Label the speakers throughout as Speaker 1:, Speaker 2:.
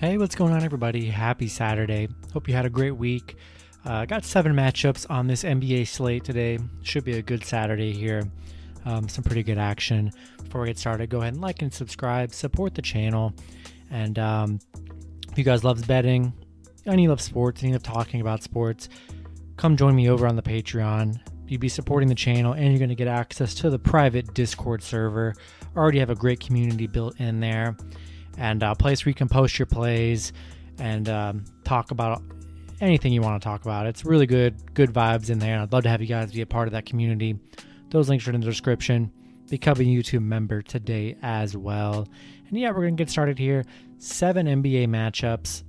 Speaker 1: Hey, what's going on, everybody? Happy Saturday. Hope you had a great week. Uh, got seven matchups on this NBA slate today. Should be a good Saturday here. Um, some pretty good action. Before we get started, go ahead and like and subscribe, support the channel. And um, if you guys love betting and you love sports and you love talking about sports, come join me over on the Patreon. You'd be supporting the channel and you're going to get access to the private Discord server. Already have a great community built in there and a place where you can post your plays and um, talk about anything you want to talk about. It's really good, good vibes in there. I'd love to have you guys be a part of that community. Those links are in the description. Become a YouTube member today as well. And yeah, we're going to get started here. Seven NBA matchups.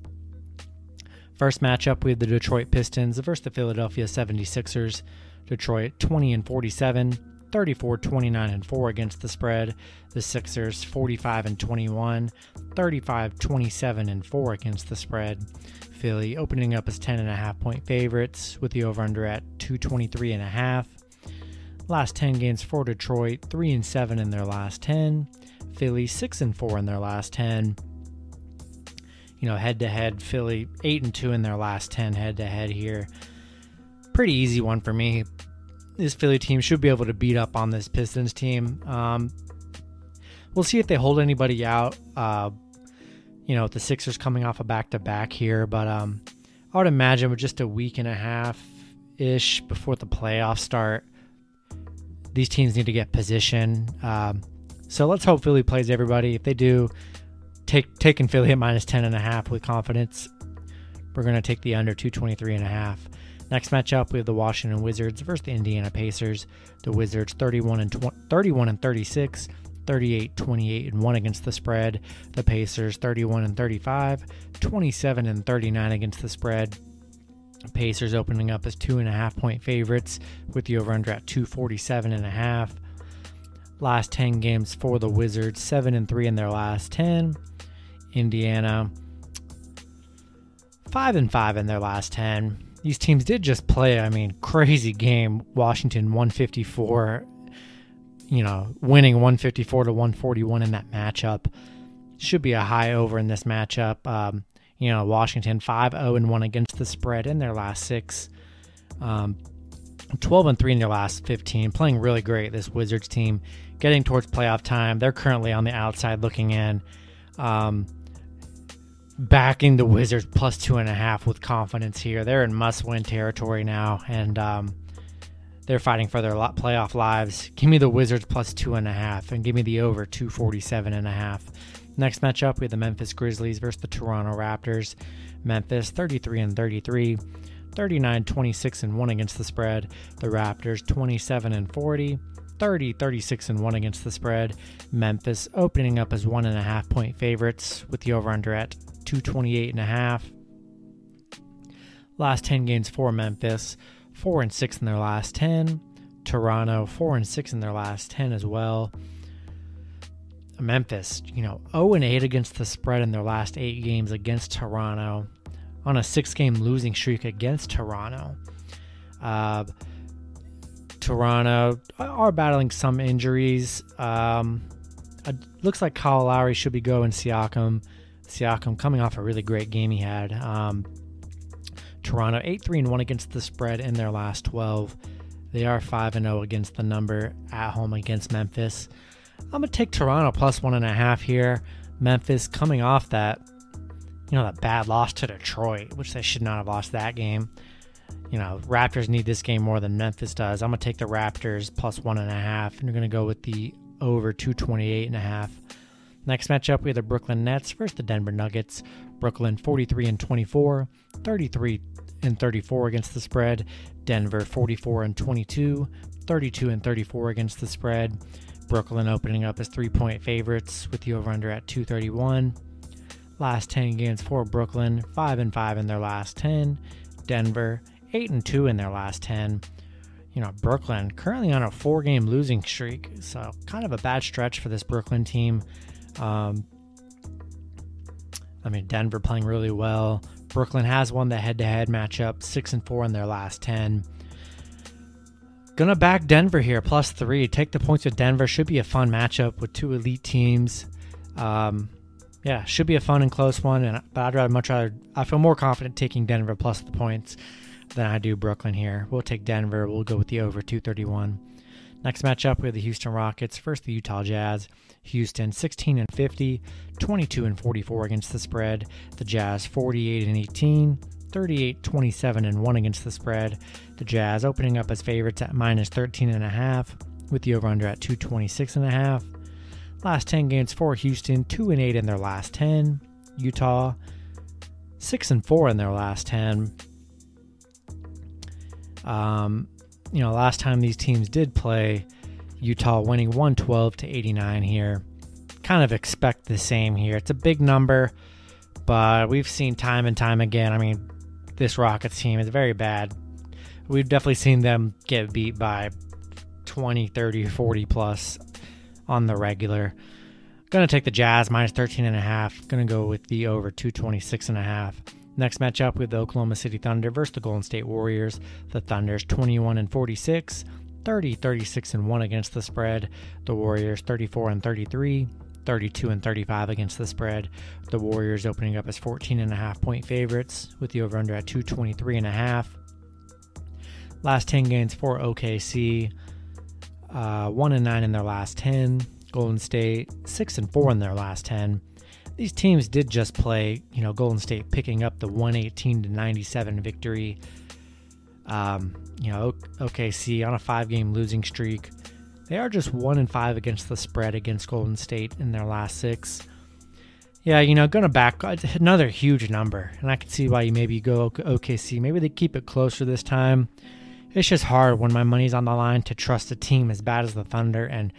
Speaker 1: First matchup, we have the Detroit Pistons versus the Philadelphia 76ers. Detroit 20 and 47, 34 29 and 4 against the spread. The Sixers 45 and 21, 35 27 and 4 against the spread. Philly opening up as 10 and a half point favorites with the over under at 223 and a half. Last 10 games for Detroit, 3 and 7 in their last 10. Philly 6 and 4 in their last 10. You know, head to head, Philly 8 and 2 in their last 10 head to head here. Pretty easy one for me this Philly team should be able to beat up on this Pistons team. Um, we'll see if they hold anybody out. Uh, you know, the Sixers coming off a back to back here, but um, I would imagine with just a week and a half ish before the playoffs start, these teams need to get position. Um, so let's hope Philly plays everybody. If they do, take taking Philly at minus ten and a half with confidence. We're going to take the under 223 and a half. Next matchup, we have the Washington Wizards versus the Indiana Pacers. The Wizards 31 and 20, 31 and 36, 38, 28 and 1 against the spread. The Pacers 31 and 35, 27 and 39 against the spread. Pacers opening up as two and a half point favorites with the over under at 247 and a half. Last 10 games for the Wizards, 7 and 3 in their last 10. Indiana 5 and 5 in their last 10 these teams did just play, I mean, crazy game. Washington 154, you know, winning 154 to 141 in that matchup. Should be a high over in this matchup. Um, you know, Washington 5 0 and 1 against the spread in their last six. Um, 12 and 3 in their last 15, playing really great. This Wizards team getting towards playoff time. They're currently on the outside looking in. Um, backing the Wizards plus two and a half with confidence here. They're in must win territory now, and um, they're fighting for their playoff lives. Give me the Wizards plus two and a half, and give me the over 247 and a half. Next matchup, we have the Memphis Grizzlies versus the Toronto Raptors. Memphis 33 and 33. 39 26 and 1 against the spread. The Raptors 27 and 40, 30 36 and 1 against the spread. Memphis opening up as one and a half point favorites with the over under at 228 and a half. Last 10 games for Memphis, 4 and 6 in their last 10. Toronto, 4 and 6 in their last 10 as well. Memphis, you know, 0 and 8 against the spread in their last 8 games against Toronto on a 6 game losing streak against Toronto. Uh, Toronto are battling some injuries. Um, looks like Kyle Lowry should be going. Siakam Siakam coming off a really great game he had. Um, Toronto 8 3 and 1 against the spread in their last 12. They are 5 and 0 against the number at home against Memphis. I'm going to take Toronto plus one and a half here. Memphis coming off that, you know, that bad loss to Detroit, which they should not have lost that game. You know, Raptors need this game more than Memphis does. I'm going to take the Raptors plus one and a half, and you're going to go with the over 228 and a half. Next matchup, we have the Brooklyn Nets versus the Denver Nuggets. Brooklyn 43 and 24, 33 and 34 against the spread. Denver 44 and 22, 32 and 34 against the spread. Brooklyn opening up as three point favorites with the over under at 231. Last 10 games for Brooklyn, 5 and 5 in their last 10. Denver 8 and 2 in their last 10. You know, Brooklyn currently on a four game losing streak, so kind of a bad stretch for this Brooklyn team. Um, I mean, Denver playing really well. Brooklyn has won the head-to-head matchup, six and four in their last ten. Gonna back Denver here, plus three. Take the points with Denver. Should be a fun matchup with two elite teams. Um, yeah, should be a fun and close one. And but I'd rather much rather I feel more confident taking Denver plus the points than I do Brooklyn here. We'll take Denver. We'll go with the over 231. Next matchup, we have the Houston Rockets First, the Utah Jazz. Houston 16 and 50, 22 and 44 against the spread. The Jazz 48 and 18, 38 27 and 1 against the spread. The Jazz opening up as favorites at minus 13 and a half with the over under at 226 and a half. Last 10 games for Houston, 2 and 8 in their last 10. Utah 6 and 4 in their last 10. Um, you know, last time these teams did play, Utah winning 112 to 89 here. Kind of expect the same here. It's a big number, but we've seen time and time again. I mean, this Rockets team is very bad. We've definitely seen them get beat by 20, 30, 40 plus on the regular. Gonna take the Jazz minus 13 and a half. Gonna go with the over 226 and a half. Next matchup with the Oklahoma City Thunder versus the Golden State Warriors. The Thunder's 21 and 46, 30, 36 and 1 against the spread. The Warriors 34 and 33, 32 and 35 against the spread. The Warriors opening up as 14 and a half point favorites with the over under at 223 and a half. Last 10 games for OKC, uh, 1 and 9 in their last 10. Golden State 6 and 4 in their last 10 these teams did just play, you know, Golden State picking up the 118 to 97 victory. Um, you know, OKC on a five game losing streak. They are just one and five against the spread against Golden State in their last six. Yeah, you know, going to back another huge number, and I can see why you maybe go OKC. Maybe they keep it closer this time. It's just hard when my money's on the line to trust a team as bad as the Thunder, and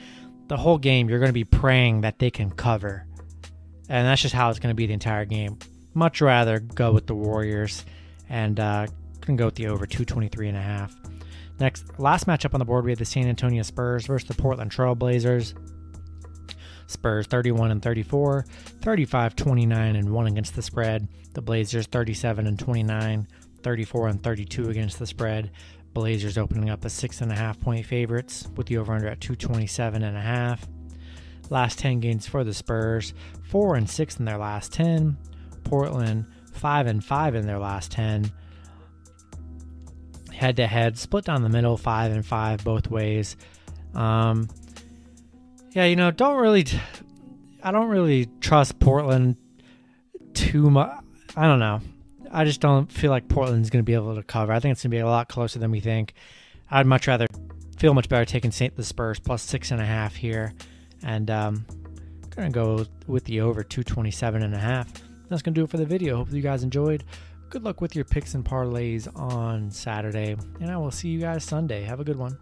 Speaker 1: the whole game you're going to be praying that they can cover and that's just how it's going to be the entire game. Much rather go with the Warriors and uh, can go with the over 223 and a half. Next, last matchup on the board, we have the San Antonio Spurs versus the Portland Trail Blazers. Spurs 31 and 34, 35 29 and 1 against the spread. The Blazers 37 and 29, 34 and 32 against the spread. Blazers opening up as six and a half point favorites with the over under at 227 and a half. Last 10 games for the Spurs, 4 and 6 in their last 10. Portland 5 and 5 in their last 10. Head to head, split down the middle, 5 and 5 both ways. Um yeah, you know, don't really I don't really trust Portland too much. I don't know. I just don't feel like Portland's going to be able to cover. I think it's going to be a lot closer than we think. I'd much rather feel much better taking St. the Spurs plus six and a half here. And um, to go with the over 227 and a half. That's to do it for the video. Hope you guys enjoyed. Good luck with your picks and parlays on Saturday. And I will see you guys Sunday. Have a good one.